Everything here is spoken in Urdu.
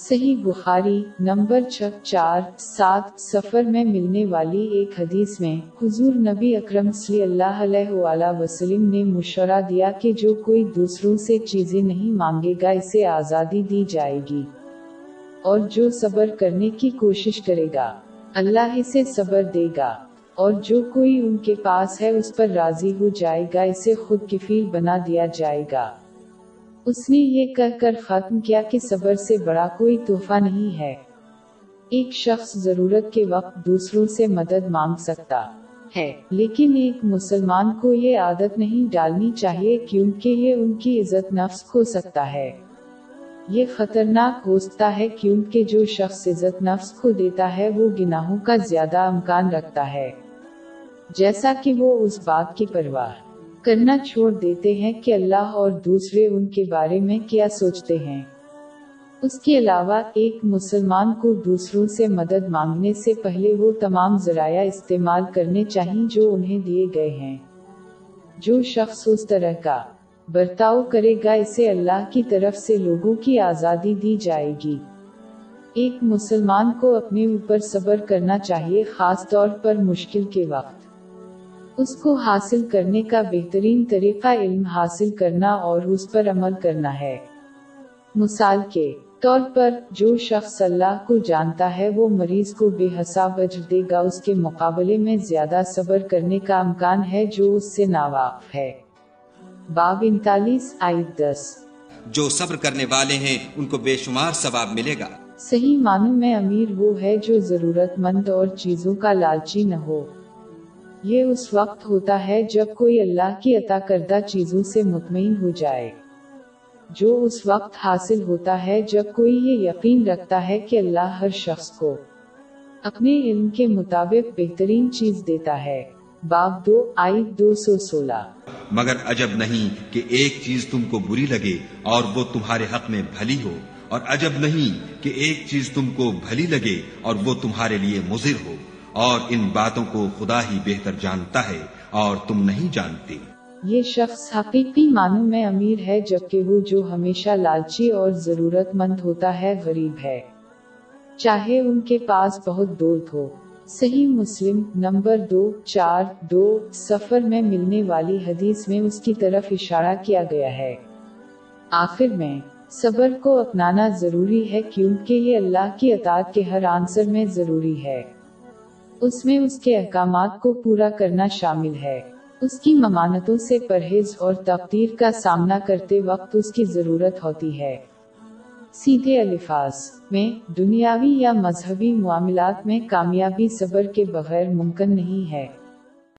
صحیح بخاری نمبر چھ چار سات سفر میں ملنے والی ایک حدیث میں حضور نبی اکرم صلی اللہ علیہ وآلہ وسلم نے مشورہ دیا کہ جو کوئی دوسروں سے چیزیں نہیں مانگے گا، اسے آزادی دی جائے گی اور جو صبر کرنے کی کوشش کرے گا، اللہ اسے صبر دے گا اور جو کوئی ان کے پاس ہے، اس پر راضی ہو جائے گا، اسے خود کفیل بنا دیا جائے گا۔ اس نے یہ کہہ کر ختم کیا کہ صبر سے بڑا کوئی تحفہ نہیں ہے۔ ایک شخص ضرورت کے وقت دوسروں سے مدد مانگ سکتا ہے، لیکن ایک مسلمان کو یہ عادت نہیں ڈالنی چاہیے کیونکہ یہ ان کی عزت نفس کھو سکتا ہے۔ یہ خطرناک ہوستا ہے کیونکہ جو شخص عزت نفس کو دیتا ہے وہ گناہوں کا زیادہ امکان رکھتا ہے۔ جیسا کہ وہ اس بات کی پرواہ کرنا چھوڑ دیتے ہیں کہ اللہ اور دوسرے ان کے بارے میں کیا سوچتے ہیں۔ اس کے علاوہ، ایک مسلمان کو دوسروں سے مدد مانگنے سے پہلے وہ تمام ذرائع استعمال کرنے چاہیے جو انہیں دیے گئے ہیں۔ جو شخص اس طرح کا برتاؤ کرے گا، اسے اللہ کی طرف سے لوگوں کی آزادی دی جائے گی۔ ایک مسلمان کو اپنے اوپر صبر کرنا چاہیے، خاص طور پر مشکل کے وقت۔ اس کو حاصل کرنے کا بہترین طریقہ علم حاصل کرنا اور اس پر عمل کرنا ہے۔ مثال کے طور پر جو شخص اللہ کو جانتا ہے وہ مریض کو بے حساب اجر دے گا۔ اس کے مقابلے میں زیادہ صبر کرنے کا امکان ہے جو اس سے ناواقف ہے۔ باب انتالیس آئی دس۔ جو صبر کرنے والے ہیں ان کو بے شمار ثواب ملے گا۔ صحیح معنوں میں امیر وہ ہے جو ضرورت مند اور چیزوں کا لالچی نہ ہو۔ یہ اس وقت ہوتا ہے جب کوئی اللہ کی عطا کردہ چیزوں سے مطمئن ہو جائے۔ جو اس وقت حاصل ہوتا ہے جب کوئی یہ یقین رکھتا ہے کہ اللہ ہر شخص کو اپنے علم کے مطابق بہترین چیز دیتا ہے۔ باب دو آئی دو سو سولہ۔ مگر عجب نہیں کہ ایک چیز تم کو بری لگے اور وہ تمہارے حق میں بھلی ہو۔ اور عجب نہیں کہ ایک چیز تم کو بھلی لگے اور وہ تمہارے لیے مضر ہو۔ اور ان باتوں کو خدا ہی بہتر جانتا ہے اور تم نہیں جانتے۔ یہ شخص حقیقی معنوں میں امیر ہے جبکہ وہ جو ہمیشہ لالچی اور ضرورت مند ہوتا ہے غریب ہے۔ چاہے ان کے پاس بہت دولت ہو۔ صحیح مسلم نمبر دو، چار، دو سفر میں ملنے والی حدیث میں اس کی طرف اشارہ کیا گیا ہے۔ آخر میں، صبر کو اپنانا ضروری ہے کیونکہ یہ اللہ کی اطاعت کے ہر آنسر میں ضروری ہے۔ اس میں اس کے احکامات کو پورا کرنا شامل ہے۔ اس کی ممانتوں سے پرہیز اور تقدیر کا سامنا کرتے وقت اس کی ضرورت ہوتی ہے۔ سیدھے الفاظ میں، دنیاوی یا مذہبی معاملات میں کامیابی صبر کے بغیر ممکن نہیں ہے۔